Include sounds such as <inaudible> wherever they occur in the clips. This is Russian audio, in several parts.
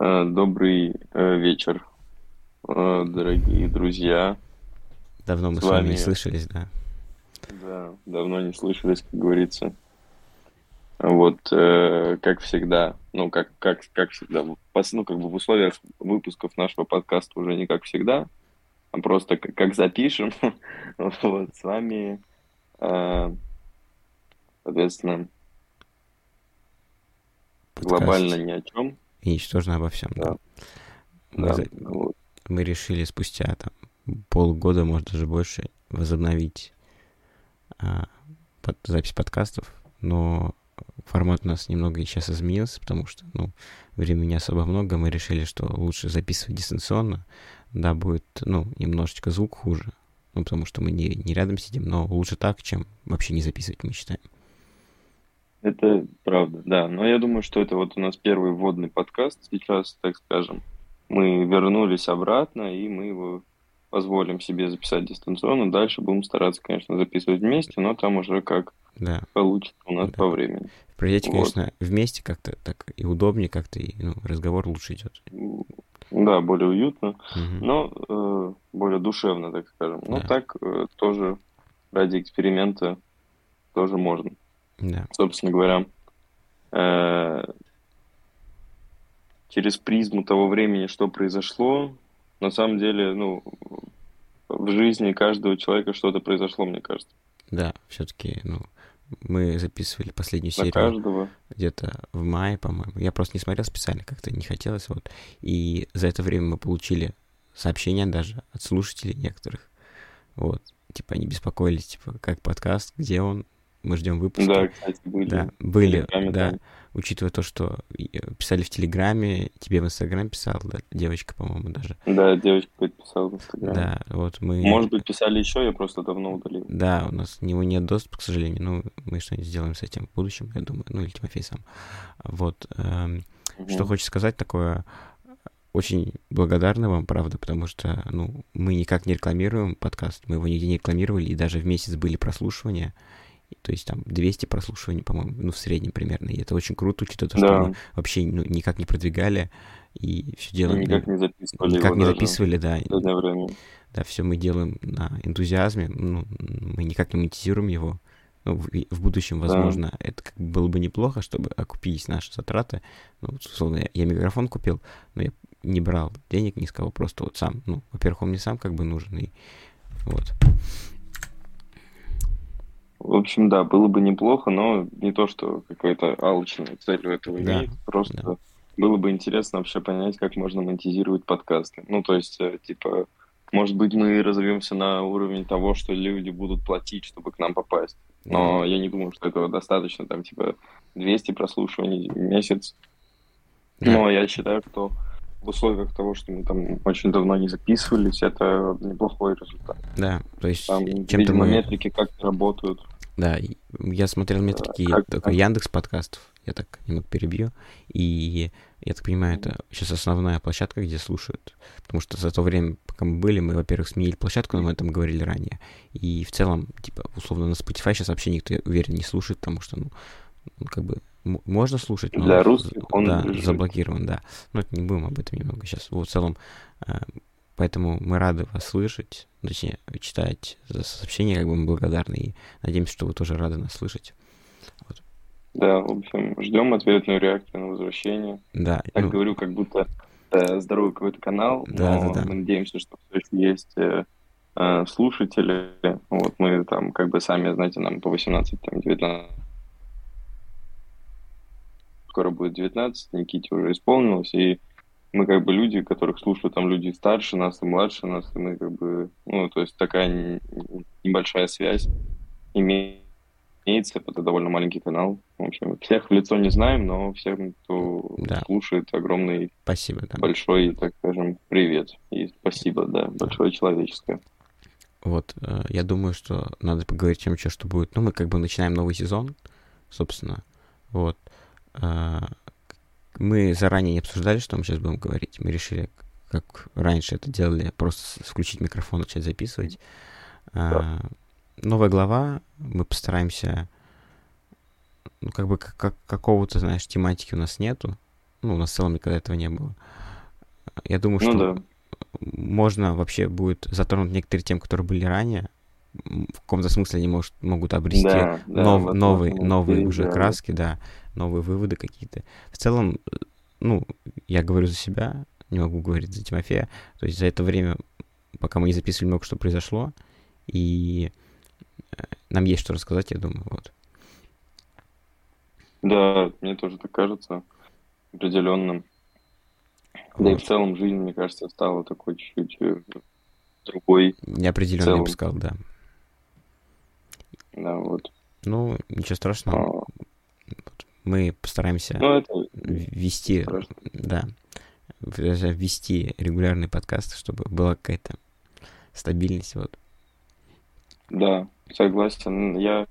Э, Добрый э, вечер, э, дорогие друзья. Давно мы С с вами не слышались, да. да, давно не слышались, как говорится. Вот, э, как всегда, ну, как, как, как всегда, ну, как бы в условиях выпусков нашего подкаста уже не как всегда, а просто как, как запишем. <laughs> Вот, с вами, э, соответственно, глобально ни о чем. И ничтожно обо всем, да. Да, Мы, да, за- мы решили спустя там полгода, может даже больше, возобновить а, под- запись подкастов, но формат у нас немного сейчас изменился, потому что, ну, времени особо много, мы решили, что лучше записывать дистанционно, да, будет, ну, немножечко звук хуже, ну, потому что мы не, не рядом сидим, но лучше так, чем вообще не записывать, мы считаем. Это правда, да. Но я думаю, что это вот у нас первый вводный подкаст сейчас, так скажем. Мы вернулись обратно, и мы его позволим себе записать дистанционно. Дальше будем стараться, конечно, записывать вместе, но там уже как Да, получится у нас да. по времени. В приоритете, Вот. конечно, вместе как-то так и удобнее, как-то и, ну, разговор лучше идет. Да, более уютно, Мгм. но э, более душевно, так скажем. Но Да. так э, тоже ради эксперимента тоже можно. Да. Собственно говоря, через призму того времени, что произошло, на самом деле, ну, в жизни каждого человека что-то произошло, мне кажется. Да, все-таки, ну, мы записывали последнюю На серию каждого. где-то в мае, по-моему. Я просто не смотрел специально, как-то не хотелось, вот. И за это время мы получили сообщения даже от слушателей некоторых. Вот. Типа они беспокоились, типа, как подкаст, где он, мы ждем выпуска. Да, кстати, были Да, были, Телеграме да, там. учитывая то, что э, писали в Телеграме, тебе в Инстаграм писал, да, девочка, по-моему, даже. Да, девочка подписала в Инстаграме. Да, вот мы... Может быть, писали еще, я просто давно удалил. Да, у нас к нему нет доступа, к сожалению. Ну, мы что-нибудь сделаем с этим в будущем, я думаю. Ну, или Тимофей сам. Вот. эм, Что Мгм. хочется сказать такое, очень благодарны вам, правда, потому что, ну, мы никак не рекламируем подкаст, мы его нигде не рекламировали, и даже в месяц были прослушивания, то есть там 200 прослушиваний, по-моему, ну, в среднем примерно, и это очень круто, учитывая то, что Да, мы вообще ну, никак не продвигали, и все делаем, никак не записывали никак не записывали, да, да, все мы делаем на энтузиазме, ну, мы никак не монетизируем его. Ну, в, в будущем, Да, возможно, это как бы было бы неплохо, чтобы окупились наши затраты. Ну, вот, условно, я, я микрофон купил, но я не брал денег ни с кого, просто вот сам. Ну, во-первых, он мне сам как бы нужен, и вот. В общем, да, было бы неплохо, но не то, что какая-то алчная цель у этого Да, имеет. да, Просто было бы интересно вообще понять, как можно монетизировать подкасты. Ну, то есть, э, типа, может быть, мы разовьемся на уровень того, что люди будут платить, чтобы к нам попасть. да, Но я не думаю, что этого достаточно, там, типа, 200 прослушиваний в месяц. да, Но я считаю, что в условиях того, что мы там очень давно не записывались, это неплохой результат. да, то есть Там, чем-то мы... метрики как-то работают. Да, я смотрел метрики Как, только Яндекс подкастов, я так немного перебью, и я так понимаю, это сейчас основная площадка, где слушают, потому что за то время, пока мы были, мы, во-первых, сменили площадку, но мы об этом говорили ранее, и в целом, типа, условно, на Spotify сейчас вообще никто, я уверен, не слушает, потому что, ну, ну, как бы, можно слушать, но, Для русских он да, заблокирован, да, но это не будем об этом немного сейчас, вот в целом, э, поэтому мы рады вас слышать, точнее, читать за сообщения, как бы мы благодарны, и надеемся, что вы тоже рады нас слышать. Вот. Да, в общем, ждем ответную реакцию на возвращение. Да, Так ну, говорю, как будто э, здоровый какой-то канал, да, да, но да, мы надеемся, что все еще есть э, э, слушатели. Вот мы там как бы сами, знаете, нам по 18, там 19, скоро будет 19, Никите уже исполнилось, и мы как бы люди, которых слушают там люди старше нас и младше нас, и мы как бы, ну, то есть такая небольшая связь имеется, это довольно маленький канал. В общем, всех в лицо не знаем, но всем, кто да, слушает, огромный, спасибо, да. большой, так скажем, привет. И спасибо, да, большое человеческое. Вот, э, я думаю, что надо поговорить чем что, что будет. Ну, мы как бы начинаем новый сезон, собственно, вот. Э, Мы заранее не обсуждали, что мы сейчас будем говорить. Мы решили, как раньше это делали, просто включить микрофон, начать записывать. Да. Э, Новая глава, мы постараемся, ну, как бы как, как- какого-то, знаешь, тематики у нас нету, Ну, у нас в целом никогда этого не было. Я думаю, Ну что да. можно вообще будет затронуть некоторые темы, которые были ранее. В каком-то смысле они может, могут обрести Да, да, нов- возможно, новые, новые уже переиграли. краски, да, новые выводы какие-то. В целом, э, ну, я говорю за себя, не могу говорить за Тимофея. То есть за это время, пока мы не записывали, много что произошло, и э, нам есть что рассказать, я думаю, вот. Да, мне тоже так кажется, определенно. Да и в Вот. целом жизнь, мне кажется, стала такой чуть-чуть э, другой. Неопределенно, я бы сказал, да. Да, вот. Ну, ничего страшного. А, Мы постараемся Ну, это ввести, страшно. да, в- даже ввести регулярный подкаст, чтобы была какая-то стабильность, вот. Да, согласен. Я,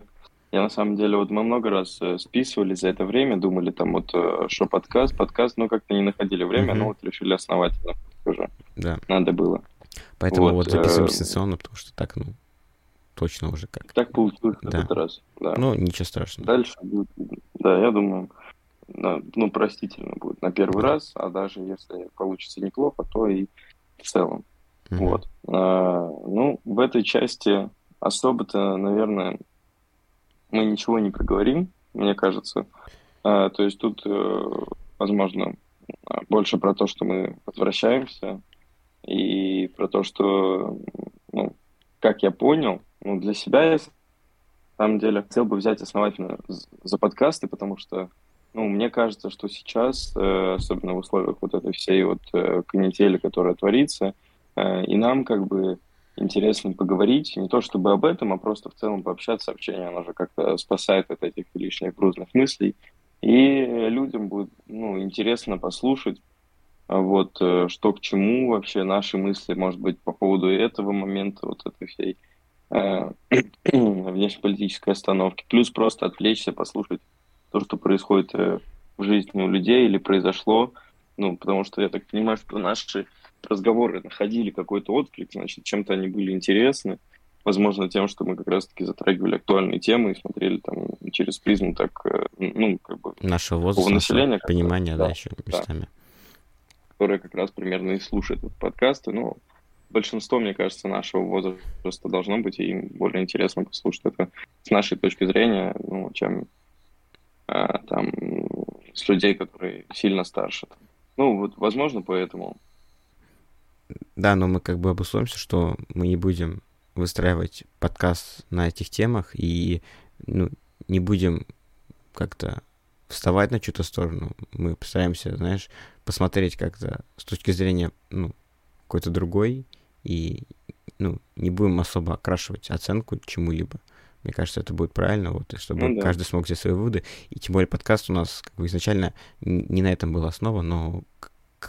я на самом деле, вот мы много раз э, списывали за это время, думали там вот, э, что подкаст, подкаст, но как-то не находили время, Мгм. но вот решили основательно уже. Да. Надо было. Поэтому Вот, вот, записываем э, дистанционно, потому что так, ну, точно уже как. Так получилось в Да. этот раз. Да. Ну, ничего страшного. Дальше будет, да, я думаю, да, ну, простительно будет на первый раз, а даже если получится неплохо, то и в целом. Мгм. Вот. А, ну, в этой части особо-то, наверное, мы ничего не проговорим, мне кажется. А, то есть тут, э, возможно, а, больше про то, что мы возвращаемся, и про то, что, ну, как я понял, ну, для себя я, на самом деле, хотел бы взять основательно за подкасты, потому что, ну, мне кажется, что сейчас, э, особенно в условиях вот этой всей вот э, канители, которая творится, э, и нам как бы интересно поговорить, не то чтобы об этом, а просто в целом пообщаться, общение, оно же как-то спасает от этих лишних грузных мыслей, и людям будет, ну, интересно послушать, а вот, что к чему вообще, наши мысли, может быть, по поводу этого момента, вот этой всей <clears throat> внешнеполитической остановки, плюс просто отвлечься, послушать то, что происходит э, в жизни у людей или произошло, ну, потому что я так понимаю, что наши разговоры находили какой-то отклик, значит, чем-то они были интересны, возможно, тем, что мы как раз-таки затрагивали актуальные темы и смотрели там через призму так, э, ну, как бы, Нашего возраста, населения, понимания, да, да, еще да. местами. которая как раз примерно и слушает этот подкаст. И, ну, большинство, мне кажется, нашего возраста должно быть, и им более интересно послушать это с нашей точки зрения, ну, чем а, там с людей, которые сильно старше. Ну, вот, возможно, поэтому. Да, но мы как бы обусловимся, что мы не будем выстраивать подкаст на этих темах и ну, не будем как-то вставать на чью-то сторону. Мы постараемся, знаешь, посмотреть как-то с точки зрения, ну, какой-то другой, и, ну, не будем особо окрашивать оценку чему-либо. Мне кажется, это будет правильно, вот, и чтобы Ну да. каждый смог сделать свои выводы. И тем более подкаст у нас как бы изначально не на этом был основан, но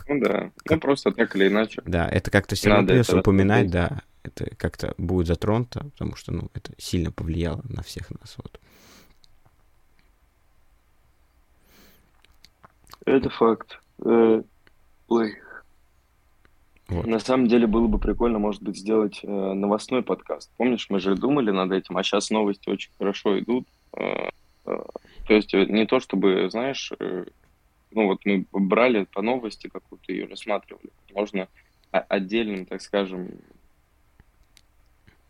Ну да, ну Как- просто так или иначе. да, это как-то все равно придется это упоминать, рассмотреть. да, это как-то будет затронуто, потому что, ну, это сильно повлияло на всех нас, вот. Это факт. Э, Ой. Вот. На самом деле было бы прикольно, может быть, сделать э, новостной подкаст. Помнишь, мы же думали над этим, а сейчас новости очень хорошо идут. Э, э, то есть э, не то, чтобы, знаешь, э, ну вот мы брали по новости какую-то ее рассматривали. Можно отдельным, так скажем,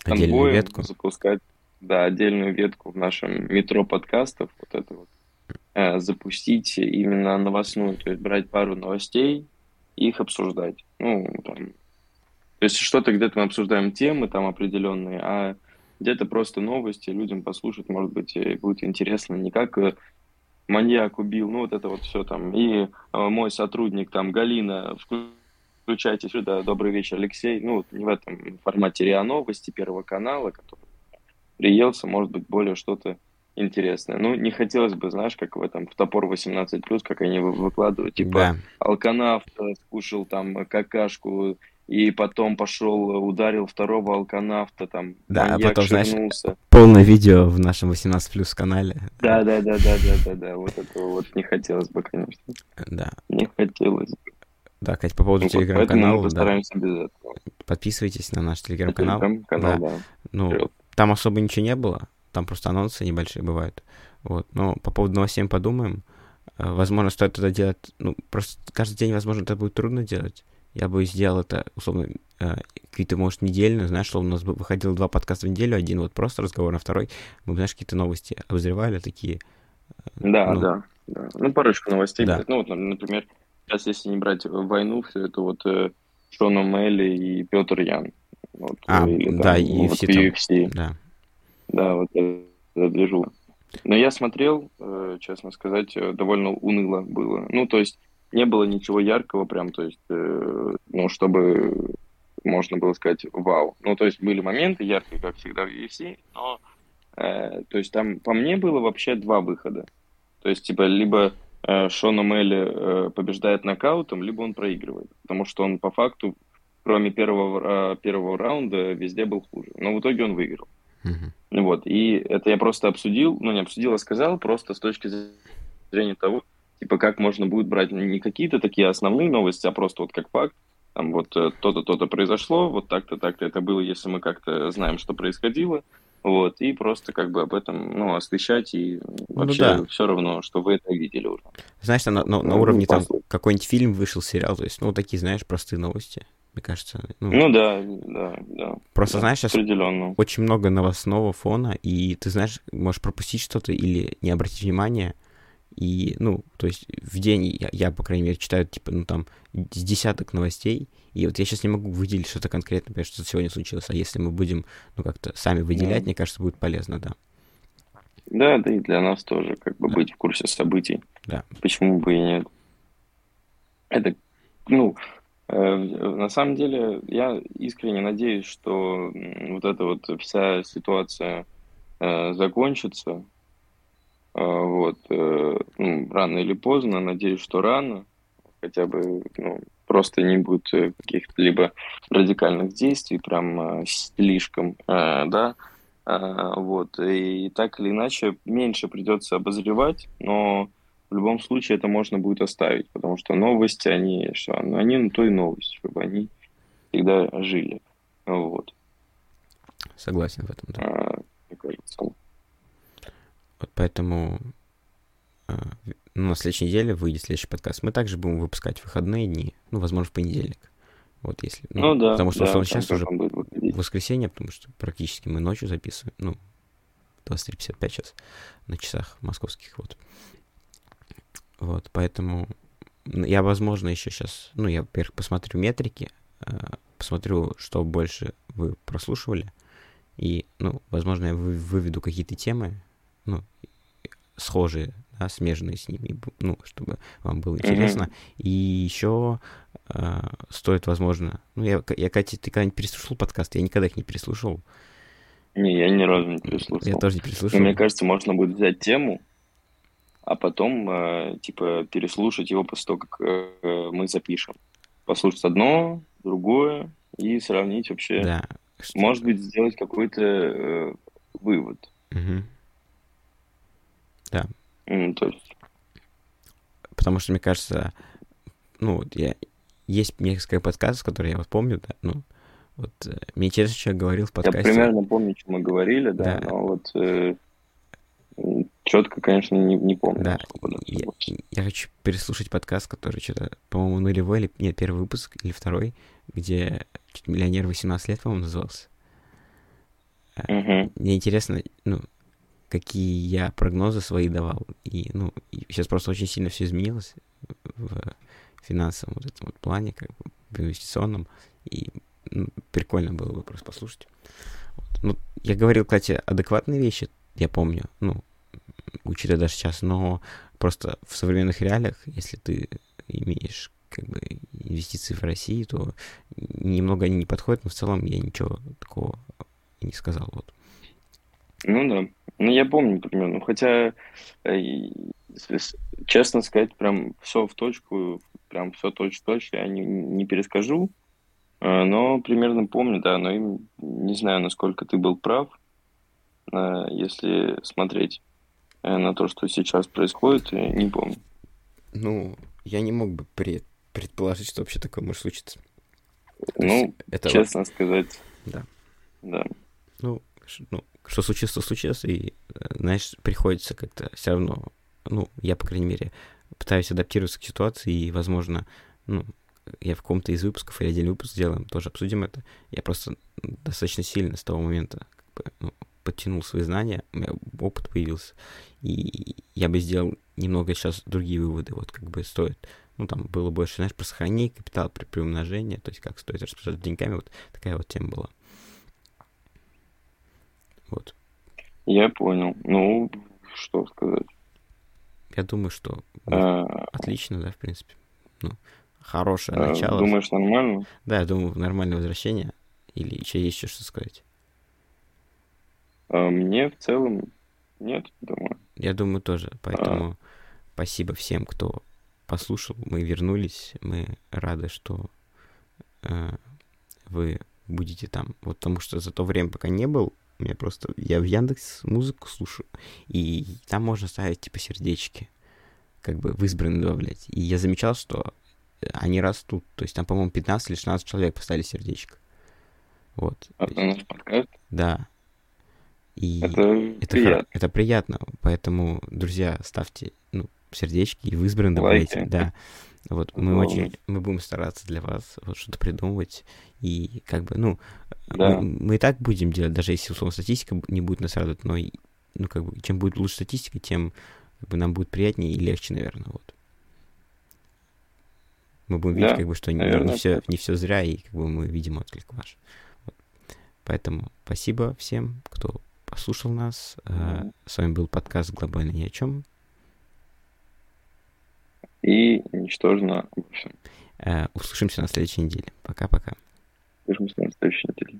Отдельную конвоем ветку. запускать, да, отдельную ветку в нашем метро подкастов, вот это вот, э, запустить именно новостную, то есть брать пару новостей и их обсуждать. Ну, там, то есть что-то где-то мы обсуждаем темы там определенные, а где-то просто новости людям послушать, может быть, будет интересно, не как э, маньяк убил, ну вот это вот все там, и э, мой сотрудник там, Галина, вклю- включайте сюда, добрый вечер, Алексей, ну вот не в этом формате РИА Новости Первого канала, который приелся, может быть, более что-то интересное. Ну, не хотелось бы, знаешь, как в этом, в топор 18+, как они вы- выкладывают, типа, Да, алканавт э, скушал там какашку, и потом пошел, э, ударил второго алканавта, там, Да, а потом, знаешь, ширнулся. полное видео в нашем 18 плюс канале. Да, да, да, да, да, да, да, вот этого вот не хотелось бы, конечно, Да, не хотелось бы. да, Кать, по поводу Вот, поэтому мы телеграм-канала, да, постараемся без этого. подписывайтесь на наш телеграм-канал. Телеграм-канал, да. Ну, Вперед. там особо ничего не было, там просто анонсы небольшие бывают. Вот, но по поводу новостей мы подумаем. э, возможно, стоит это делать, ну, просто каждый день, возможно, это будет трудно делать. Я бы сделал это, условно, э, какие-то, может, недельно, знаешь, что у нас бы выходило два подкаста в неделю, один вот просто разговор, а второй мы, знаешь, какие-то новости обозревали, такие... Да, ну, да, да. Ну, парочку новостей. Да. Ну, вот, например, сейчас, если не брать войну, все это вот э, Шона Мелли и Петр Ян. Вот, а, или, да, там, и вот, UFC. Да. Да, вот это движу. Но я смотрел, э, честно сказать, э, довольно уныло было. Ну, то есть не было ничего яркого прям, то есть, э, ну, чтобы можно было сказать вау. Ну, то есть были моменты яркие, как всегда в UFC, но, э, то есть там по мне было вообще два выхода. То есть, типа, либо э, Шон Омелли э, побеждает нокаутом, либо он проигрывает. Потому что он по факту, кроме первого, э, первого раунда, везде был хуже. Но в итоге он выиграл. Mm-hmm. Вот, и это я просто обсудил, ну не обсудил, а сказал просто с точки зрения того, типа как можно будет брать не какие-то такие основные новости, а просто вот как факт, там вот э, то-то, то-то произошло, вот так-то, так-то это было, если мы как-то знаем, что происходило, вот, и просто как бы об этом, ну, освещать, и ну вообще ну, да. все равно, что вы это видели уже. Знаешь, на, на, на ну, уровне там какой-нибудь фильм вышел, сериал, то есть, ну, такие, знаешь, простые новости мне кажется. Ну, ну да, да, да. Просто да, знаешь, сейчас очень много новостного фона, и ты знаешь, можешь пропустить что-то или не обратить внимания. И, ну, то есть в день я, я, по крайней мере, читаю, типа, ну, там, с десяток новостей, и вот я сейчас не могу выделить что-то конкретно, например, что сегодня случилось, а если мы будем, ну, как-то сами выделять, да. мне кажется, будет полезно, да. Да, да и для нас тоже, как бы, да. быть в курсе событий. Да. Почему бы и нет? Это, ну, на самом деле, я искренне надеюсь, что вот эта вот вся ситуация э, закончится. Э, вот, ну, рано или поздно, надеюсь, что рано, хотя бы, ну, просто не будет каких-то либо радикальных действий, прям слишком, да, вот, и так или иначе меньше придется обозревать, но в любом случае это можно будет оставить, потому что новости, они что, они на то и новости, чтобы они всегда жили. Вот. Согласен в этом, да. А, мне кажется. Вот поэтому ну, на следующей неделе выйдет следующий подкаст. Мы также будем выпускать в выходные дни, ну, возможно, в понедельник. Вот если. Ну, ну да. Потому что да, сейчас уже воскресенье, потому что практически мы ночью записываем. Ну, 23.55 сейчас на часах московских. Вот. Вот, поэтому я, возможно, еще сейчас, ну, я, во-первых, посмотрю метрики, э, посмотрю, что больше вы прослушивали, и, ну, возможно, я выведу какие-то темы, ну, схожие, да, смежные с ними, ну, чтобы вам было интересно. Mm-hmm. И еще э, стоит, возможно, ну, я, я, Катя, ты когда-нибудь переслушал подкаст? Я никогда их не переслушал. Не, я ни разу не переслушал. Я тоже не переслушал. Но мне кажется, можно будет взять тему, а потом, э, типа, переслушать его после того, как э, мы запишем. Послушать одно, другое и сравнить вообще. Да. Может быть, сделать какой-то э, вывод. Угу. Да. Mm, то есть... Потому что, мне кажется, ну, вот я... Есть несколько подкастов, которые я вот помню, да, ну, вот мне интересно, что я говорил в подкасте. Я примерно помню, что мы говорили, да, да. но вот э, четко, конечно, не, не помню. Да, я, я хочу переслушать подкаст, который что-то, по-моему, нулевой, или нет, первый выпуск, или второй, где миллионер 18 лет, по-моему, назывался. Uh-huh. Мне интересно, ну, какие я прогнозы свои давал. И, ну, и сейчас просто очень сильно все изменилось в финансовом вот этом вот плане, как бы в инвестиционном. И ну, прикольно было бы просто послушать. Вот. Ну, я говорил, кстати, адекватные вещи, я помню. Ну, учитывая даже сейчас, но просто в современных реалиях, если ты имеешь как бы инвестиции в России, то немного они не подходят, но в целом я ничего такого не сказал. Вот. Ну да. Ну, я помню примерно. Хотя, э, честно сказать, прям все в точку, прям все точь-в-точь я не, не перескажу. Э, но примерно помню, да, но не знаю, насколько ты был прав, э, если смотреть на то, что сейчас происходит, не помню. Ну, я не мог бы пред, предположить, что вообще такое может случиться. То ну, это честно вот... сказать. Да. Да. Ну, ну, что случилось, то случилось, и, э, знаешь, приходится как-то все равно, ну, я, по крайней мере, пытаюсь адаптироваться к ситуации, и, возможно, ну, я в каком-то из выпусков или отдельный выпуск сделаем, тоже обсудим это. Я просто достаточно сильно с того момента как бы, ну, подтянул свои знания, у меня опыт появился, и я бы сделал немного сейчас другие выводы, вот как бы стоит, ну, там было больше, знаешь, про сохранение капитала при приумножении, то есть как стоит распоряжаться деньгами, вот такая вот тема была. Вот. Я понял. Ну, что сказать. Я думаю, что а... отлично, да, в принципе. Ну, хорошее а, начало. Думаешь, нормально? Да, я думаю, нормальное возвращение. Или еще есть еще что сказать? А, мне в целом нет, думаю. Я думаю тоже, поэтому а... спасибо всем, кто послушал. Мы вернулись, мы рады, что э, вы будете там. Вот потому что за то время, пока не был, я просто, я в Яндекс музыку слушаю, и там можно ставить, типа, сердечки, как бы в избранные добавлять. И я замечал, что они растут. То есть там, по-моему, 15 или 16 человек поставили сердечко. Вот. А это наш подкаст? Да. И это, это приятно. Это приятно. Поэтому, друзья, ставьте ну, сердечки и в избранные добавляйте. Да. Вот мы Главное. очень, мы будем стараться для вас вот что-то придумывать и как бы, ну, да. мы, мы и так будем делать, даже если условно статистика не будет нас радовать, но ну как бы чем будет лучше статистика, тем как бы нам будет приятнее и легче, наверное, вот. Мы будем видеть, да, как бы, что наверное, не, не все не все зря и как бы мы видим отклик ваш. Вот. Поэтому спасибо всем, кто послушал нас. Mm-hmm. С вами был подкаст «Глобально ни о чем» и ничтожно обо всем. Услышимся на следующей неделе. Пока-пока. Услышимся на следующей неделе.